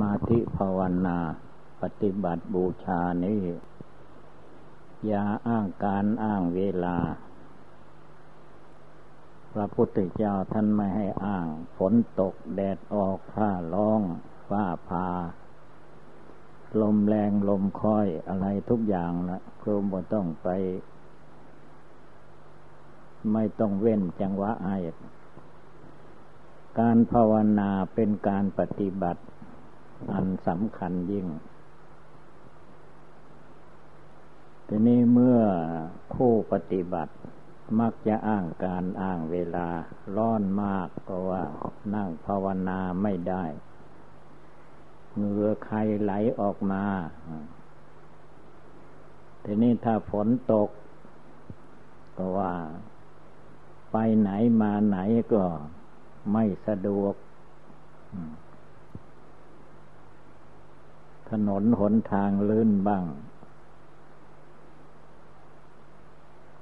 มาธิภาวนาปฏิบัติบูชานี้ อย่าอ้างการอ้างเวลา พระพุทธเจ้าท่านไม่ให้อ้าง ฝนตกแดดออกฟ้าร้องฟ้าพา ลมแรงลมค่อยอะไรทุกอย่างนะครูบ่ต้องไป ไม่ต้องเว้นจังหวะไอการภาวนาเป็นการปฏิบัติ อันสำคัญยิ่ง ทีนี้เมื่อผู้ปฏิบัติมักจะอ้างการอ้างเวลาร้อนมากก็ว่านั่งภาวนาไม่ได้เหงื่อใครไหลออกมา ทีนี้ถ้าฝนตก ก็ว่า ไปไหนมาไหนก็ไม่สะดวก ถนนหนทางลื่นบ้าง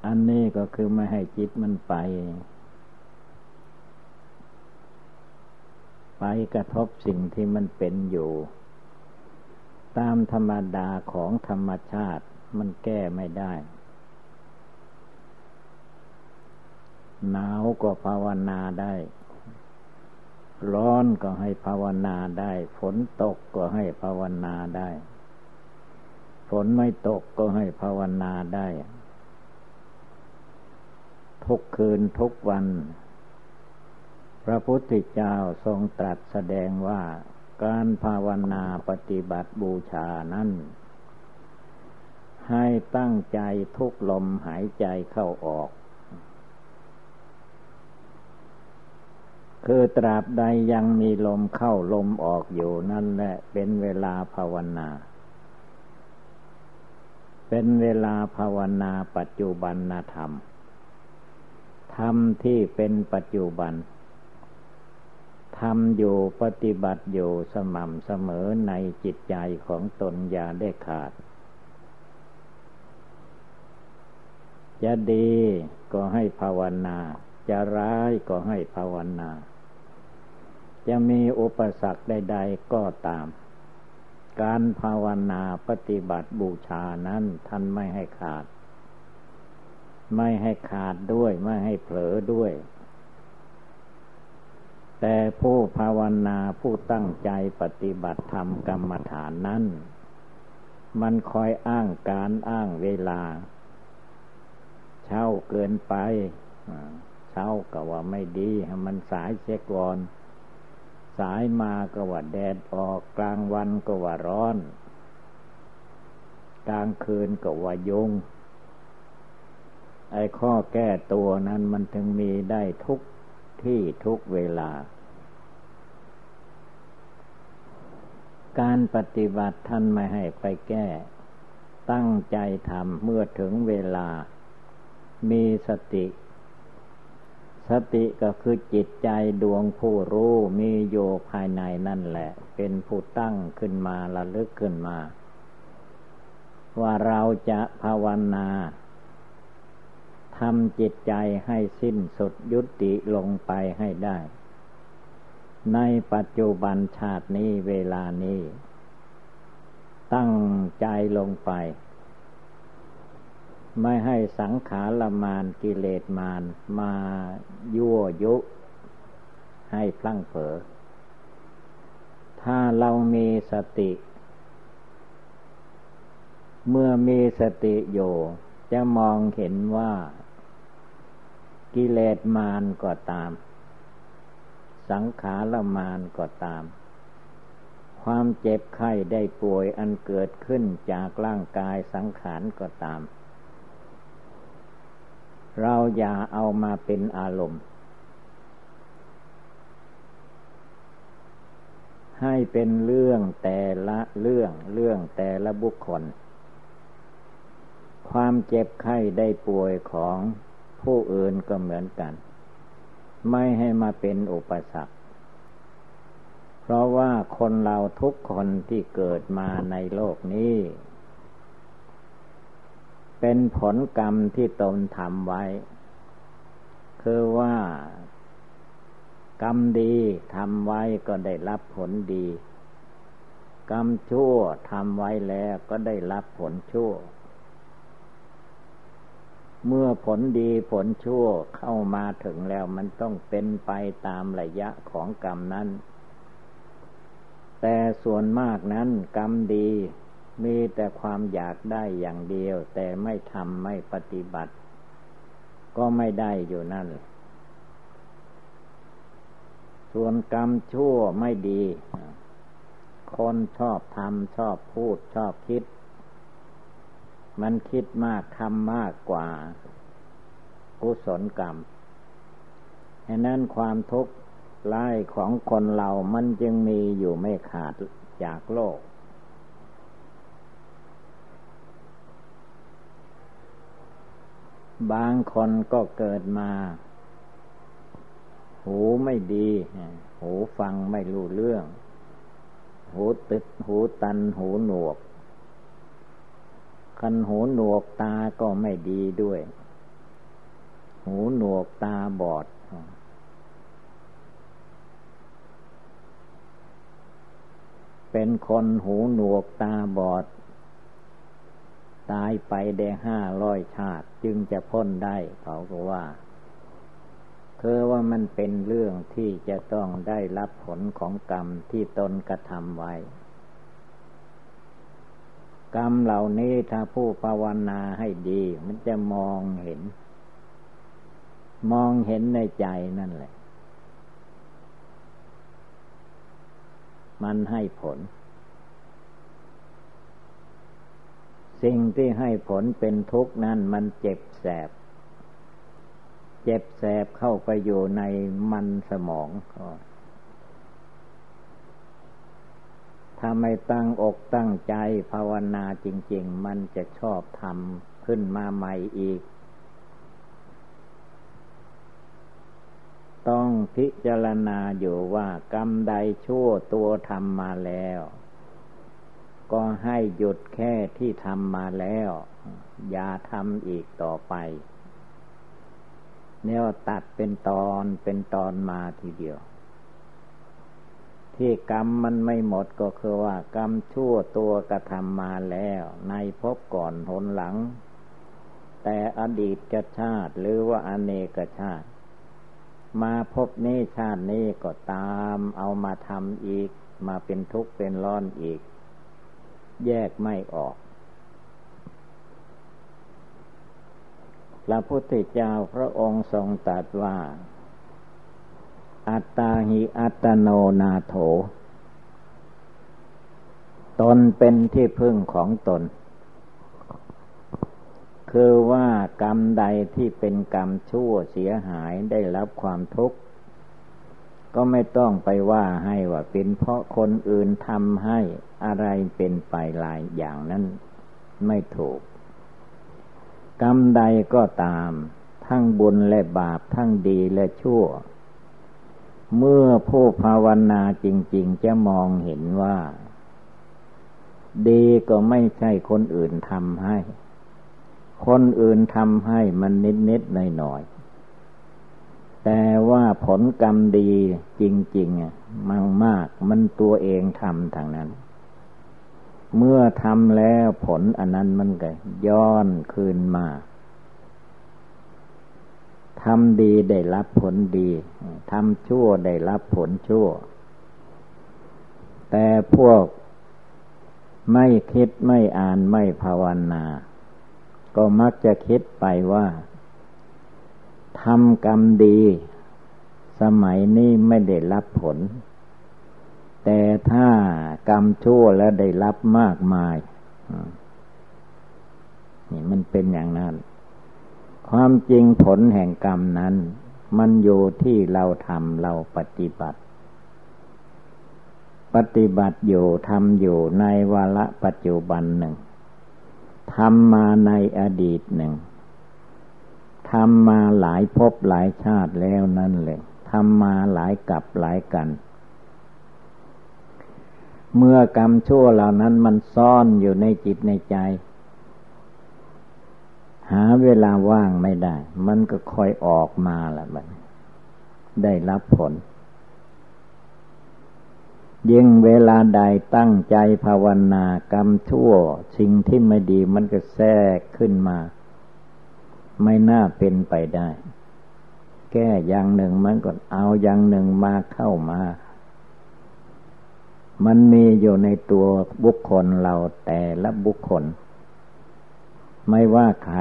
อันนี้ก็คือไม่ให้จิตมันไป ไปกระทบสิ่งที่มันเป็นอยู่ ตามธรรมดาของธรรมชาติมันแก้ไม่ได้ หนาวก็ภาวนาได้ ร้อนก็ให้ภาวนาได้ ฝนตกก็ให้ภาวนาได้ ฝนไม่ตกก็ให้ภาวนาได้ ทุกคืนทุกวัน พระพุทธเจ้าทรงตรัสแสดงว่าการภาวนาปฏิบัติบูชานั้นให้ตั้งใจทุกลมหายใจเข้าออก คือตราบใดยังมีลมเข้าลมออกอยู่นั่นแหละเป็นเวลาภาวนา เป็นเวลาภาวนาปัจจุบันธรรม ธรรมที่เป็นปัจจุบันทำอยู่ปฏิบัติอยู่สม่ำเสมอในจิตใจของตนอย่าได้ขาด จะดีก็ให้ภาวนาจะร้ายก็ให้ภาวนา จะมีอุปสรรคใด ๆ ก็ตาม การภาวนาปฏิบัติบูชานั้นท่านไม่ให้ขาด ไม่ให้ขาดด้วย ไม่ให้เผลอด้วย แต่ผู้ภาวนาผู้ตั้งใจปฏิบัติธรรมกรรมฐานนั้น มันคอยอ้างการอ้างเวลา เช่าเกินไป เช่าก็ว่าไม่ดีมันสายเสียก่อน สายมาก็ว่าแดดออกกลางวันก็ว่าร้อน กลางคืนก็ว่ายุงไอ้ข้อแก้ตัวนั้นมันถึงมีได้ทุกที่ทุกเวลา การปฏิบัติท่านไม่ให้ไปแก้ ตั้งใจทำเมื่อถึงเวลา มีสติ สติก็คือจิตใจดวงผู้รู้มีโยภายในนั่นแหละ เป็นผู้ตั้งขึ้นมาระลึกขึ้นมา ว่าเราจะภาวนาทำจิตใจให้สิ้นสุดยุติลงไปให้ได้ ในปัจจุบันชาตินี้เวลานี้ ตั้งใจลงไป ไม่ให้สังขารมานกิเลสมานมายั่วยุ ให้พลั้งเผลอถ้าเรามีสติ เมื่อมีสติอยู่จะมองเห็นว่า กิเลสมานก็ตาม สังขารมานก็ตาม ความเจ็บไข้ได้ป่วยอันเกิดขึ้นจากร่างกายสังขารก็ตาม เราอย่าเอามาเป็นอารมณ์ ให้เป็นเรื่องแต่ละเรื่องเรื่องแต่ละบุคคล ความเจ็บไข้ได้ป่วยของผู้อื่นก็เหมือนกัน ไม่ให้มาเป็นอุปสรรค เพราะว่าคนเราทุกคนที่เกิดมาในโลกนี้ เป็นผลกรรมที่ตนทำไว้ คือว่ากรรมดีทำไว้ก็ได้รับผลดี กรรมชั่วทำไว้แล้วก็ได้รับผลชั่ว เมื่อผลดีผลชั่วเข้ามาถึงแล้วมันต้องเป็นไปตามระยะของกรรมนั้น แต่ส่วนมากนั้นกรรมดี มีแต่ความอยากได้อย่างเดียว แต่ไม่ทำไม่ปฏิบัติ ก็ไม่ได้อยู่นั่น ส่วนกรรมชั่วไม่ดี คนชอบทำชอบพูดชอบคิด มันคิดมากทำมากกว่ากุศลกรรมฉะนั้นความทุกข์ร้ายของคนเรามันจึงมีอยู่ไม่ขาดจากโลก บางคนก็เกิดมา หูไม่ดี หูฟังไม่รู้เรื่อง หูติดหูตันหูหนวก คันหูหนวกตาก็ไม่ดีด้วย หูหนวกตาบอด เป็นคนหูหนวกตาบอด ตายไปได้ห้าร้อยชาติจึงจะพ้นได้เขาก็ว่าคือว่ามันเป็นเรื่องที่จะต้องได้รับผลของกรรมที่ตนกระทำไว้ กรรมเหล่านี้ถ้าผู้ภาวนาให้ดี มันจะมองเห็น มองเห็นในใจนั่นแหละ มันให้ผล สิ่งที่ให้ผลเป็นทุกข์นั้นมันเจ็บแสบ เจ็บแสบเข้าไปอยู่ในมันสมองถ้าไม่ตั้งอกตั้งใจภาวนาจริง ๆ มันจะชอบทำขึ้นมาใหม่อีก ต้องพิจารณาอยู่ว่ากรรมใดชั่วตัวทำมาแล้ว ก็ให้หยุดแค่ที่ทำมาแล้ว อย่าทำอีกต่อไปเนี่ยตัดเป็นตอนเป็นตอนมาทีเดียว ที่กรรมมันไม่หมดก็คือว่ากรรมชั่วตัวกระทำมาแล้ว ในพบก่อนหนหลัง แต่อดีตชาติหรือว่าอเนกชาติ มาพบนี้ชาตินี้ก็ตามเอามาทำอีก มาเป็นทุกข์เป็นร้อนอีก แยกไม่ออก พระพุทธเจ้าพระองค์ทรงตรัสว่า อัตตาหิอัตโนนาโถ ตนเป็นที่พึ่งของตน คือว่ากรรมใดที่เป็นกรรมชั่วเสียหายได้รับความทุกข์ ก็ไม่ต้องไปว่าให้ว่าเป็นเพราะคนอื่นทำให้อะไรเป็นไปหลายอย่างนั้นไม่ถูก กรรมใดก็ตาม ทั้งบุญและบาปทั้งดีและชั่ว เมื่อผู้ภาวนาจริง ๆ จะมองเห็นว่า ดีก็ไม่ใช่คนอื่นทำให้ คนอื่นทำให้มันนิดๆหน่อยๆ แต่ว่าผลกรรมดีจริงๆมันมากมันตัวเองทำทางนั้น เมื่อทำแล้วผลอันนั้นมันก็ย้อนคืนมาทำดีได้รับผลดี ทำชั่วได้รับผลชั่ว แต่พวกไม่คิดไม่อ่านไม่ภาวนา ก็มักจะคิดไปว่า ทำกรรมดี สมัยนี้ไม่ได้รับผล แต่ถ้ากรรมชั่วแล้วได้รับมากมายนี่มันเป็นอย่างนั้น ความจริงผลแห่งกรรมนั้น มันอยู่ที่เราทำเราปฏิบัติ ปฏิบัติอยู่ทำอยู่ในวาระปัจจุบันหนึ่งทำมาในอดีตหนึ่ง ทำมาหลายภพหลายชาติแล้วนั่นเลยทำมาหลายกับหลายกัน เมื่อกรรมชั่วเหล่านั้นมันซ่อนอยู่ในจิตในใจ หาเวลาว่างไม่ได้ มันก็คอยออกมาแหละมันได้รับผล ยิ่งเวลาใดตั้งใจภาวนากรรมชั่ว สิ่งที่ไม่ดีมันก็แทรกขึ้นมา ไม่น่าเป็นไปได้ แก้อย่างหนึ่งมันก็เอาอย่างหนึ่งมาเข้ามา มันมีอยู่ในตัวบุคคลเราแต่ละบุคคล ไม่ว่าใคร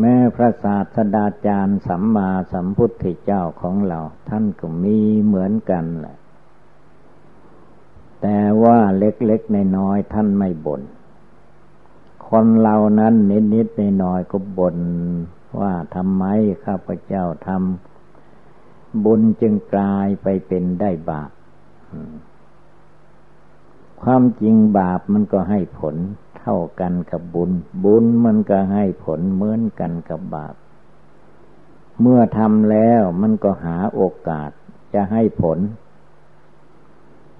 แม้พระศาสดาจารย์สัมมาสัมพุทธเจ้าของเรา ท่านก็มีเหมือนกันแหละแต่ว่าเล็กๆในน้อยท่านไม่บน่น คนเรานั้นนิดๆน้อยๆก็บ่นว่าทำไมข้าพเจ้าทำบุญจึงกลายไปเป็นได้บาปความจริงบาปมันก็ให้ผลเท่ากันกับบุญ บุญมันก็ให้ผลเหมือนกันกับบาป เมื่อทำแล้วมันก็หาโอกาสจะให้ผล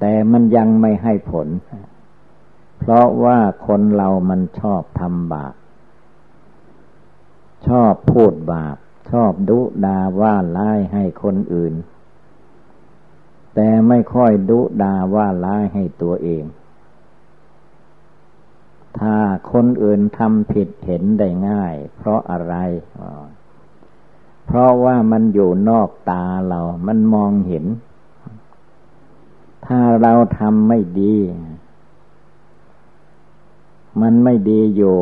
แต่มันยังไม่ให้ผล เพราะว่าคนเรามันชอบทำบาป ชอบพูดบาป ชอบดุดาว่าร้ายให้คนอื่น แต่ไม่ค่อยดุดาว่าร้ายให้ตัวเอง ถ้าคนอื่นทำผิดเห็นได้ง่าย เพราะอะไรเพราะว่ามันอยู่นอกตาเรา มันมองเห็น ถ้าเราทำไม่ดี มันไม่ดีอยู่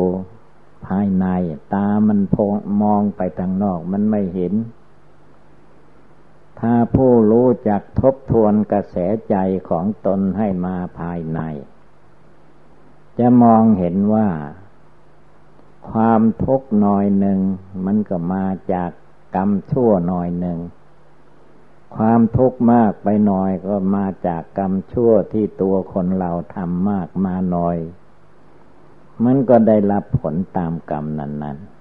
ภายใน ตามันพงมองไปทางนอก มันไม่เห็น ถ้าผู้รู้จักทบทวนกระแสใจของตนให้มาภายใน จะมองเห็นว่า ความทุกข์น้อยหนึ่ง มันก็มาจากกรรมชั่วหน้อยหนึ่ง ความทุกข์มากไปหน่อยก็มาจากกรรมชั่วที่ตัวคนเราทำมากมาหน่อย มันก็ได้รับผลตามกรรมนั้นๆ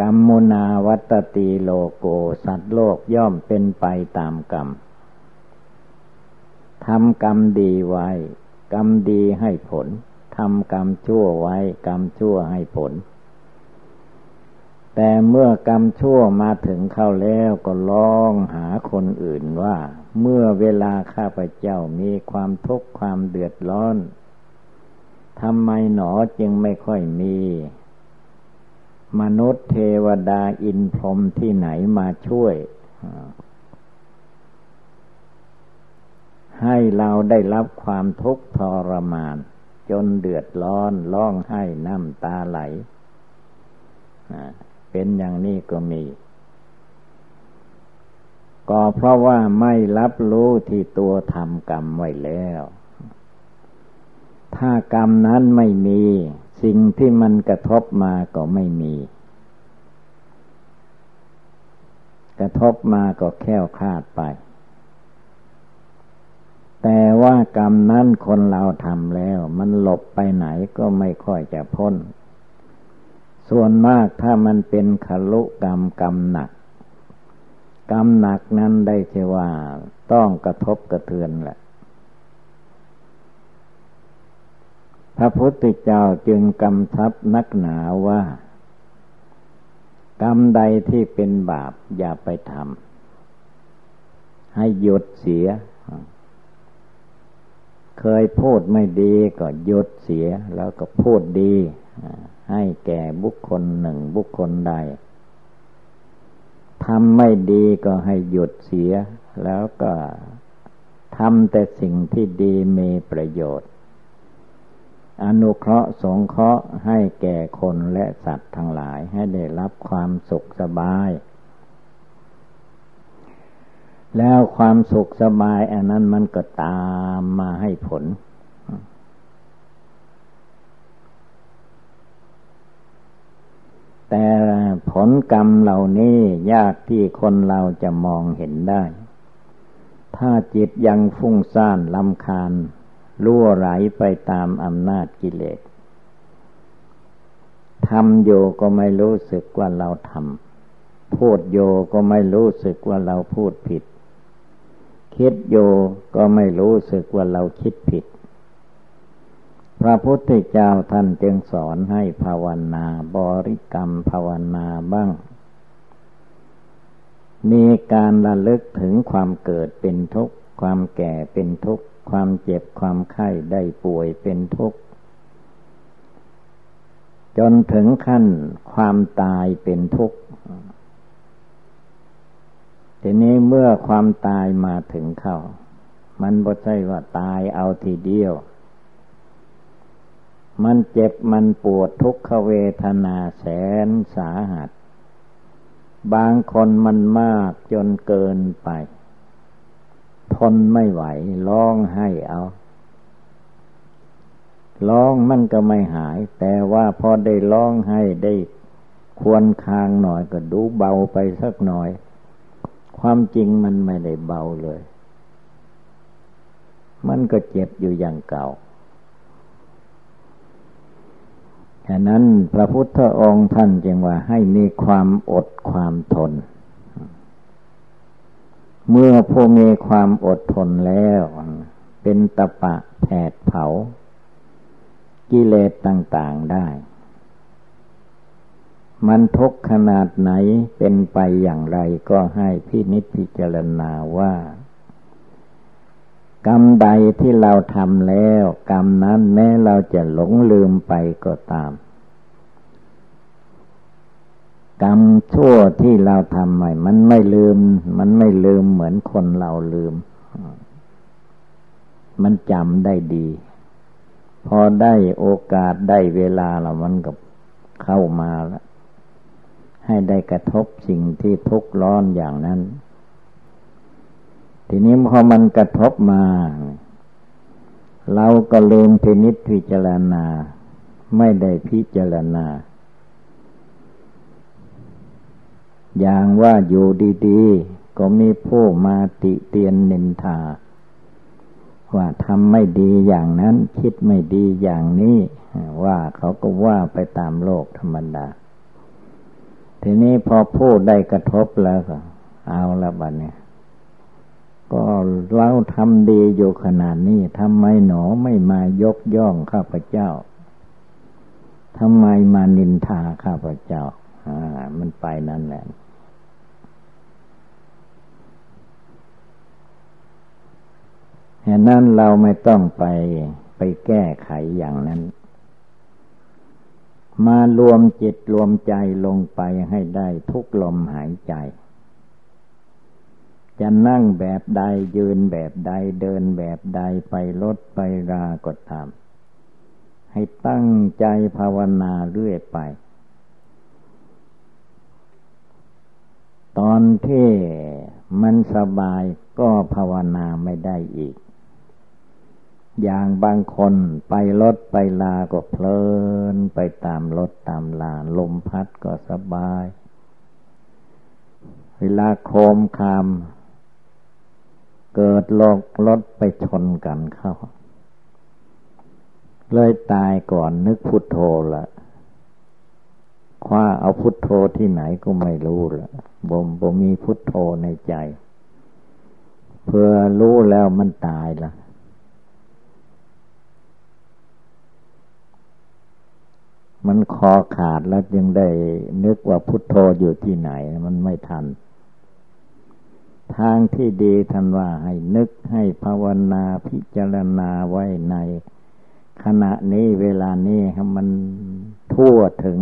กรรมมุนาวัตตีโลโกสัตว์โลกย่อมเป็นไปตามกรรมทำกรรมดีไว้ กรรมดีให้ผลทำกรรมชั่วไว้ กรรมชั่วให้ผล แต่เมื่อกรรมชั่วมาถึงเข้าแล้วก็ร้องหาคนอื่นว่า เมื่อเวลาข้าพเจ้ามีความทุกข์ความเดือดร้อนทำไมหนอจึงไม่ค่อยมี มนุษย์เทวดาอินพรหมที่ไหนมาช่วย ให้เราได้รับความทุกข์ทรมาน จนเดือดร้อนร้องไห้น้ำตาไหล เป็นอย่างนี้ก็มี ก็เพราะว่าไม่รับรู้ที่ตัวทำกรรมไว้แล้ว ถ้ากรรมนั้นไม่มี สิ่งที่มันกระทบมาก็ไม่มี กระทบมาก็แค่วคลาดไป แต่ว่ากรรมนั้นคนเราทำแล้ว มันหลบไปไหนก็ไม่ค่อยจะพ้น ส่วนมากถ้ามันเป็นขลุกรรมกรรมหนัก กรรมหนักนั้นได้เชว่า ต้องกระทบกระเทือนแหละ พระพุทธเจ้าจึงกำชับนักหนาว่า กรรมใดที่เป็นบาปอย่าไปทำให้หยุดเสีย เคยพูดไม่ดีก็หยุดเสียแล้วก็พูดดี ให้แก่บุคคลหนึ่งบุคคลใด ทำไม่ดีก็ให้หยุดเสีย แล้วก็ทำแต่สิ่งที่ดีมีประโยชน์ อนุเคราะห์สงเคราะห์ให้แก่คนและสัตว์ทั้งหลายให้ได้รับความสุขสบาย แล้วความสุขสบายอันนั้นมันก็ตามมาให้ผล แต่ผลกรรมเหล่านี้ยากที่คนเราจะมองเห็นได้ ถ้าจิตยังฟุ้งซ่านลำคาญล่วไหลไปตามอำนาจกิเลสทำโยก็ไม่รู้สึกว่าเราทำพูดโยก็ไม่รู้สึกว่าเราพูดผิด คิดโยก็ไม่รู้สึกว่าเราคิดผิด พระพุทธเจ้าท่านจึงสอนให้ภาวนาบริกรรมภาวนาบ้าง มีการระลึกถึงความเกิดเป็นทุกข์ ความแก่เป็นทุกข์ ความเจ็บความไข้ได้ป่วยเป็นทุกข์ จนถึงขั้นความตายเป็นทุกข์ทีนี้เมื่อความตายมาถึงเข้า มันบ่ใช่ว่าตายเอาทีเดียว มันเจ็บมันปวดทุกขเวทนาแสนสาหัส บางคนมันมากจนเกินไป ทนไม่ไหวร้องให้เอาร้องมันก็ไม่หาย แต่ว่าพอได้ร้องให้ได้ควรคางหน่อยก็ดูเบาไปสักหน่อย ความจริงมันไม่ได้เบาเลย มันก็เจ็บอยู่อย่างเก่า ฉะนั้นพระพุทธองค์ท่านจึงว่าให้มีความอดความทน เมื่อผู้มีความอดทนแล้ว เป็นตะปะแผดเผา กิเลสต่างๆได้ มันทุกขนาดไหนเป็นไปอย่างไรก็ให้พินิจพิจารณาว่า กรรมใดที่เราทำแล้ว กรรมนั้นแม้เราจะหลงลืมไปก็ตาม กรรมชั่วที่เราทำใหม่ มันไม่ลืม มันไม่ลืมเหมือนคนเราลืม มันจำได้ดี พอได้โอกาสได้เวลาเรามันก็เข้ามาแล้วให้ได้กระทบสิ่งที่ทุกข์ร้อนอย่างนั้น ทีนี้พอมันกระทบมา เราก็ลืมพินิจพิจารณา ไม่ได้พิจารณา อย่างว่าอยู่ดีๆ ก็มีผู้มาติเตียนนินทา ว่าทำไม่ดีอย่างนั้น คิดไม่ดีอย่างนี้ ว่าเขาก็ว่าไปตามโลกธรรมดา ทีนี้พอพูดได้กระทบแล้วก็เอาละบัดเนี่ย ก็เราทำดีอยู่ขนาดนี้ทำไมหนอไม่มายกย่องข้าพเจ้าทำไมมานินทาข้าพเจ้า อ่า มันไปนั่นแหละ เหตุนั้นเราไม่ต้องไปไปแก้ไขอย่างนั้น มารวมจิตรวมใจลงไปให้ได้ทุกลมหายใจ จะนั่งแบบใดยืนแบบใดเดินแบบใดไปรถไปราก็ตาม ให้ตั้งใจภาวนาเรื่อยไป ตอนที่มันสบายก็ภาวนาไม่ได้อีก อย่างบางคนไปรถไปลาก็เพลิน ไปตามรถตามลาลมพัดก็สบายเวลาโคมคาม เกิดลกรถไปชนกันเข้า เลยตายก่อนนึกพุทโธละคว้าเอาพุทโธที่ไหนก็ไม่รู้ละบ่มบ่มีพุทโธในใจ เพื่อรู้แล้วมันตายละมันคอขาดแล้วยังได้นึกว่าพุทโธอยู่ที่ไหน มันไม่ทัน ทางที่ดีท่านว่าให้นึกให้ภาวนาพิจารณาไว้ใน ขณะนี้เวลานี้ให้มันทั่วถึง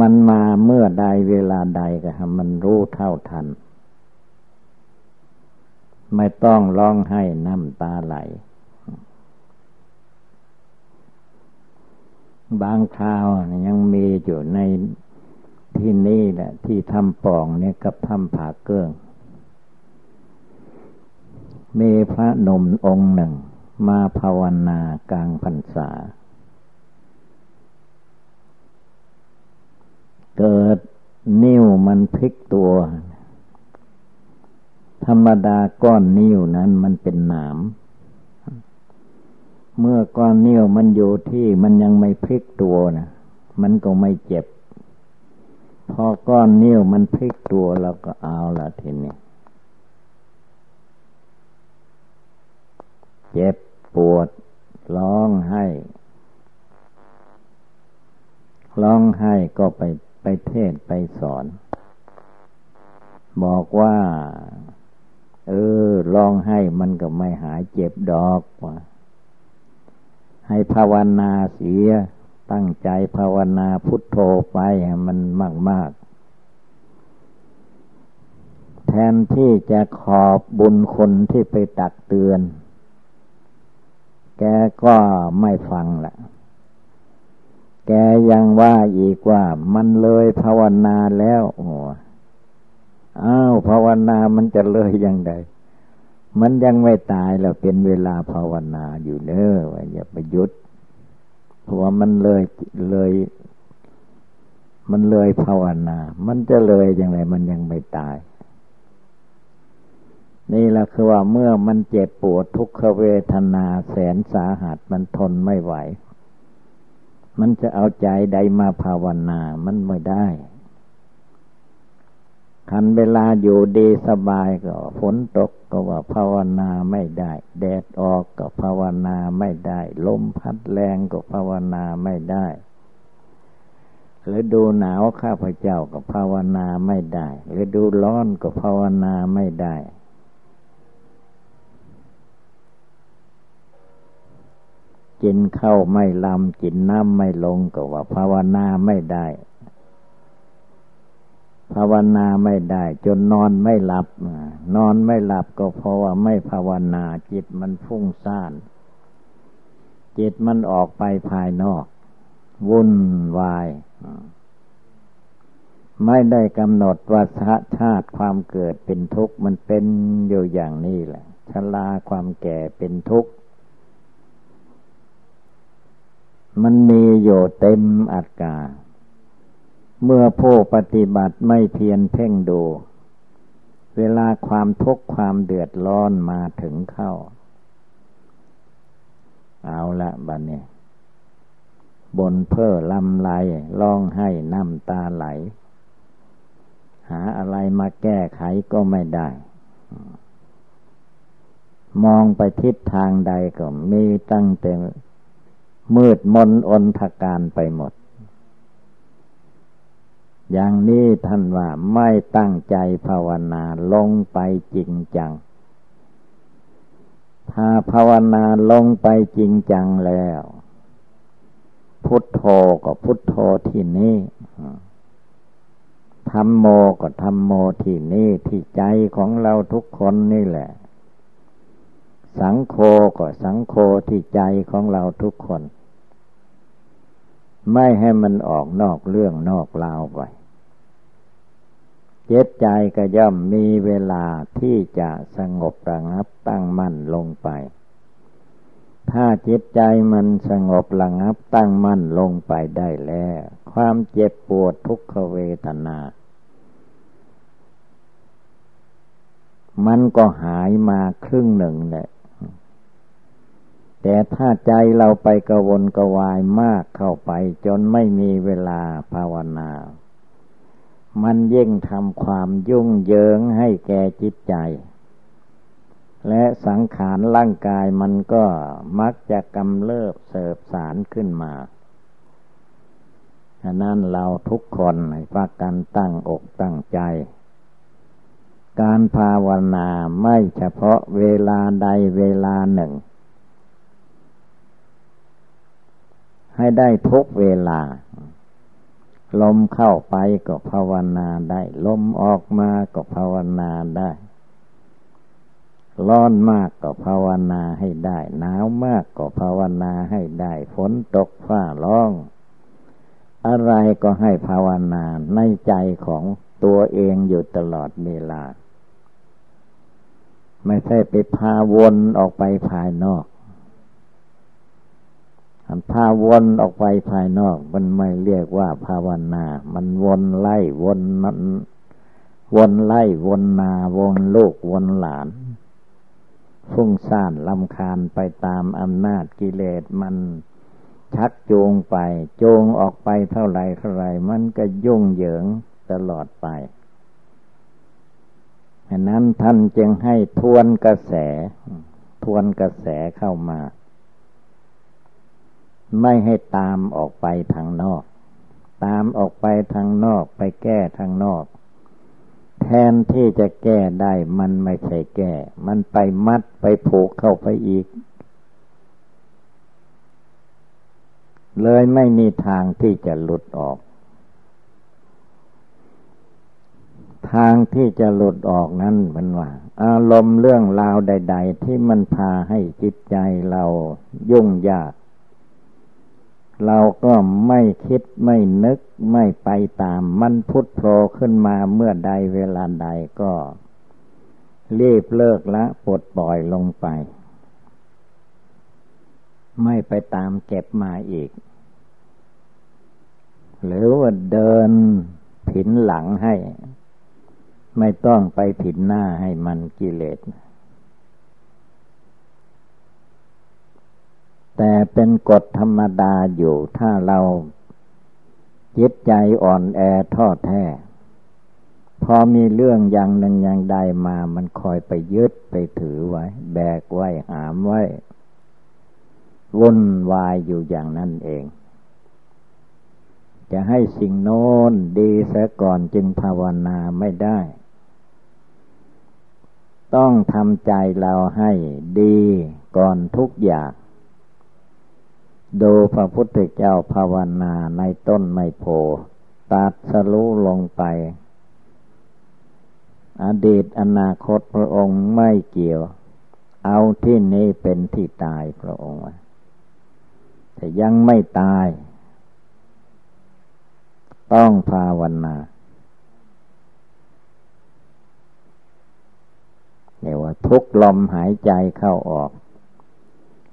มันมาเมื่อใดเวลาใดก็ให้มันรู้เท่าทัน ไม่ต้องร้องให้น้ำตาไหล บางคราวยังมีอยู่ในที่นี่แหละที่ทำปองเนี่ยกับทำผาเกิ้ง มีพระนมองค์หนึ่ง มาภาวนากลางพรรษา เกิดนิ้วมันพลิกตัว ธรรมดาก้อนนิ้วนั้นมันเป็นหนาม เมื่อก้อนนิ้วมันอยู่ที่มันยังไม่พลิกตัวนะมันก็ไม่เจ็บ พอก้อนนิ้วมันพลิกตัวเราก็เอาละทีนี้ เจ็บปวด ร้องไห้ ร้องไห้ก็ไปไปเทศไปสอน บอกว่า เออ ร้องให้มันก็ไม่หายเจ็บดอกว่าให้ภาวนาเสีย ตั้งใจภาวนาพุทโธไปมันมากมากแทนที่จะขอบบุญคนที่ไปตักเตือน แกก็ไม่ฟังละแกยังว่าอีกว่า มันเลยภาวนาแล้วโอ้อ้าวภาวนามันจะเลยยังไงมันยังไม่ตายแล้วเป็นเวลาภาวนาอยู่เนอว่าอย่าไปยุดเพราะว่ามันเลยเลย มันเลยภาวนา มันจะเลยยังไงมันยังไม่ตาย นี่แหละคือว่าเมื่อมันเจ็บปวดทุกขเวทนาแสนสาหัสมันทนไม่ไหว มันจะเอาใจใดมาภาวนามันไม่ได้คันเวลาอยู่ดีสบายก็ฝนตกก็ว่าภาวนาไม่ได้ แดดออกก็ภาวนาไม่ได้ ลมพัดแรงก็ภาวนาไม่ได้หรือดูหนาวข้าพเจ้าก็ภาวนาไม่ได้หรือดูร้อนก็ภาวนาไม่ได้ กินข้าวไม่ลำกินน้ำไม่ลงก็ว่าภาวนาไม่ได้ ภาวนาไม่ได้ จนนอนไม่หลับ นอนไม่หลับก็เพราะว่าไม่ภาวนาจิตมันฟุ้งซ่าน จิตมันออกไปภายนอก วุ่นวายไม่ได้กำหนดว่าชาติความเกิดเป็นทุกข์มันเป็นอยู่อย่างนี้แหละชราความแก่เป็นทุกข์ มันมีอยู่เต็มอัตกาเมื่อผู้ปฏิบัติไม่เพียรเพ่งดู เวลาความทุกข์ความเดือดร้อนมาถึงเข้า เอาละบัดนี้บนเพ้อลำไรร้องให้น้ำตาไหล หาอะไรมาแก้ไขก็ไม่ได้ มองไปทิศทางใดก็มีตั้งแต่ มืดมนอนทการไปหมด อย่างนี้ท่านว่าไม่ตั้งใจภาวนาลงไปจริงจัง ถ้าภาวนาลงไปจริงจังแล้ว พุทโธก็พุทโธที่นี่ธรรมโมก็ธรรมโมที่นี่ที่ใจของเราทุกคนนี่แหละ สังโฆก็สังโฆที่ใจของเราทุกคน ไม่ให้มันออกนอกเรื่องนอกราวไปจิตใจก็ย่อมมีเวลาที่จะสงบระงับตั้งมั่นลงไป ถ้าจิตใจมันสงบระงับตั้งมั่นลงไปได้แล้ว ความเจ็บปวดทุกขเวทนา มันก็หายมาครึ่งหนึ่งแหละ แต่ถ้าใจเราไปกระวนกระวายมากเข้าไปจนไม่มีเวลาภาวนา มันยิ่งทำความยุ่งเหยิงให้แก่จิตใจ และสังขารร่างกายมันก็มักจะกำเริบเสบสารขึ้นมาฉะนั้นเราทุกคนให้พากันตั้งอกตั้งใจ การภาวนาไม่เฉพาะเวลาใดเวลาหนึ่ง ให้ได้ทุกเวลา ลมเข้าไปก็ภาวนาได้ ลมออกมาก็ภาวนาได้ ร้อนมากก็ภาวนาให้ได้ หนาวมากก็ภาวนาให้ได้ ฝนตกฟ้าร้อง อะไรก็ให้ภาวนาในใจของตัวเองอยู่ตลอดเวลา ไม่ใช่ไปพาวนออกไปภายนอก พาวนออกไปภายนอก มันไม่เรียกว่าภาวนา มันวนไล่วนนั้นวนไล่วนนาวนลูกวนหลาน ฟุ้งซ่านลำคาญไปตามอำนาจกิเลสมันชักจูงไปจูงออกไปเท่าไรเท่าไรมันก็ยุ่งเหยิงตลอดไปฉะนั้นท่านจึงให้ทวนกระแส ทวนกระแสเข้ามา ไม่ให้ตามออกไปทางนอก ตามออกไปทางนอกไปแก้ทางนอก แทนที่จะแก้ได้มันไม่ใช่แก้ มันไปมัดไปผูกเข้าไปอีก เลยไม่มีทางที่จะหลุดออก ทางที่จะหลุดออกนั้นมันว่า อารมณ์เรื่องราวใด ๆ ที่มันพาให้จิตใจเรายุ่งยาก เราก็ไม่คิดไม่นึกไม่ไปตาม มันพุทโธขึ้นมาเมื่อใดเวลาใดก็รีบเลิกละปลดปล่อยลงไป ไม่ไปตามเก็บมาอีก หรือว่าเดินผินหลังให้ ไม่ต้องไปผินหน้าให้มันกิเลส แต่เป็นกฎธรรมดาอยู่ถ้าเราจิตใจอ่อนแอท้อแท้พอมีเรื่องอย่างหนึ่งอย่างใดมามันคอยไปยึดไปถือไว้ แบกไว้หามไว้วุ่นวายอยู่อย่างนั้นเอง จะให้สิ่งโน้นดีเสียก่อนจึงภาวนาไม่ได้ ต้องทำใจเราให้ดีก่อนทุกอย่าง ดูพระพุทธเจ้าภาวนาในต้นไมโพตัดสรู้ลงไป อดีตอนาคตพระองค์ไม่เกี่ยว เอาที่นี้เป็นที่ตายพระองค์แต่ยังไม่ตาย ต้องภาวนาเนี่ยว่าทุกลมหายใจเข้าออก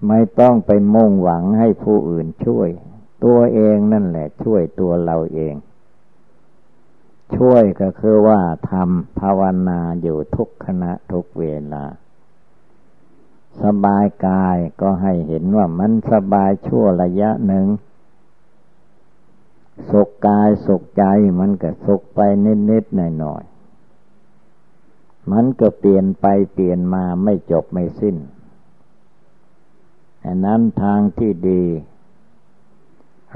ไม่ต้องไปมุ่งหวังให้ผู้อื่นช่วย ตัวเองนั่นแหละ ช่วยตัวเราเอง ช่วยก็คือว่าทำภาวนาอยู่ทุกขณะทุกเวลา สบายกายก็ให้เห็นว่ามันสบายชั่วระยะหนึ่งสุขกายสุขใจมันก็สุขไปนิดๆหน่อยๆมันก็เปลี่ยนไปเปลี่ยนมาไม่จบไม่สิ้น อันนั้นทางที่ดี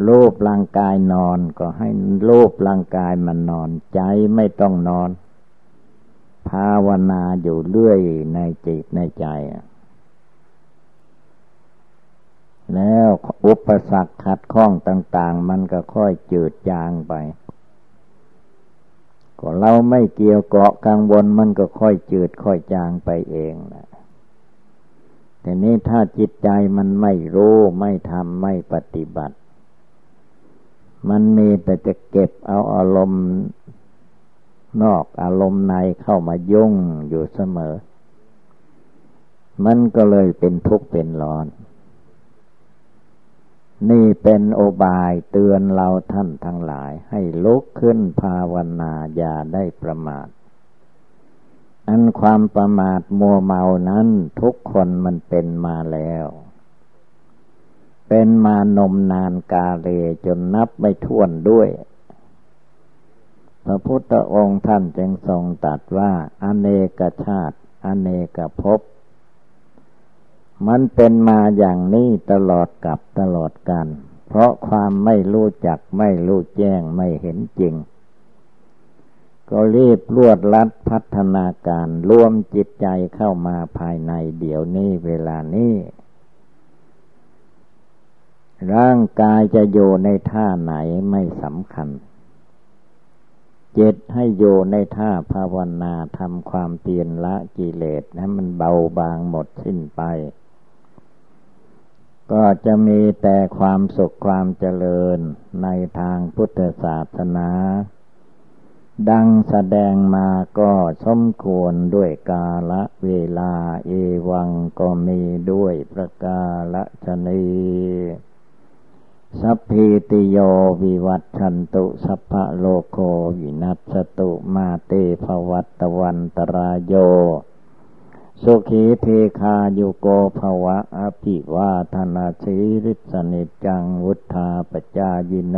รูปร่างกายนอนก็ให้รูปร่างกายมันนอน ใจไม่ต้องนอน ภาวนาอยู่เรื่อยในจิตในใจ แล้วอุปสรรคขัดข้องต่าง ๆ มันก็ค่อยจืดจางไป ก็เราไม่เกี่ยวเกาะกังวลมันก็ค่อยจืดค่อยจางไปเองนะ แต่นี้ถ้าจิตใจมันไม่รู้ไม่ทำไม่ปฏิบัติ มันมีแต่จะเก็บเอาอารมณ์นอกอารมณ์ในเข้ามายุ่งอยู่เสมอ มันก็เลยเป็นทุกข์เป็นร้อน นี่เป็นโอบายเตือนเราท่านทั้งหลาย ให้ลุกขึ้นภาวนาอย่าได้ประมาท อันความประมาทมัวเมานั้นทุกคนมันเป็นมาแล้ว เป็นมานมนานกาเลจนนับไม่ถ้วนด้วย พระพุทธองค์ท่านจึงทรงตัดว่า อเนกชาติ อเนกภพมันเป็นมาอย่างนี้ตลอดกับตลอดกัน เพราะความไม่รู้จักไม่รู้แจ้งไม่เห็นจริง ก็รีบรวดลัดพัฒนาการรวมจิตใจเข้ามาภายในเดี๋ยวนี้เวลานี้ ร่างกายจะอยู่ในท่าไหนไม่สำคัญ เจิตให้อยู่ในท่าภาวนาทำความเปลี่ยนละกิเลสให้มันเบาบางหมดสิ้นไป ก็จะมีแต่ความสุขความเจริญในทางพุทธศาสนา ดังแสดงมาก็สมควรด้วยกาละเวลาเอวังก็มีด้วยประกาละชนีสัพพิติโยวิวัตชันตุสัพพะโลโควินัสตุมาเตภวัตวันตรายโย สุขีเทคาโยโกภวะอภิวาธนาชีริสนิจังวุธาปจายิโน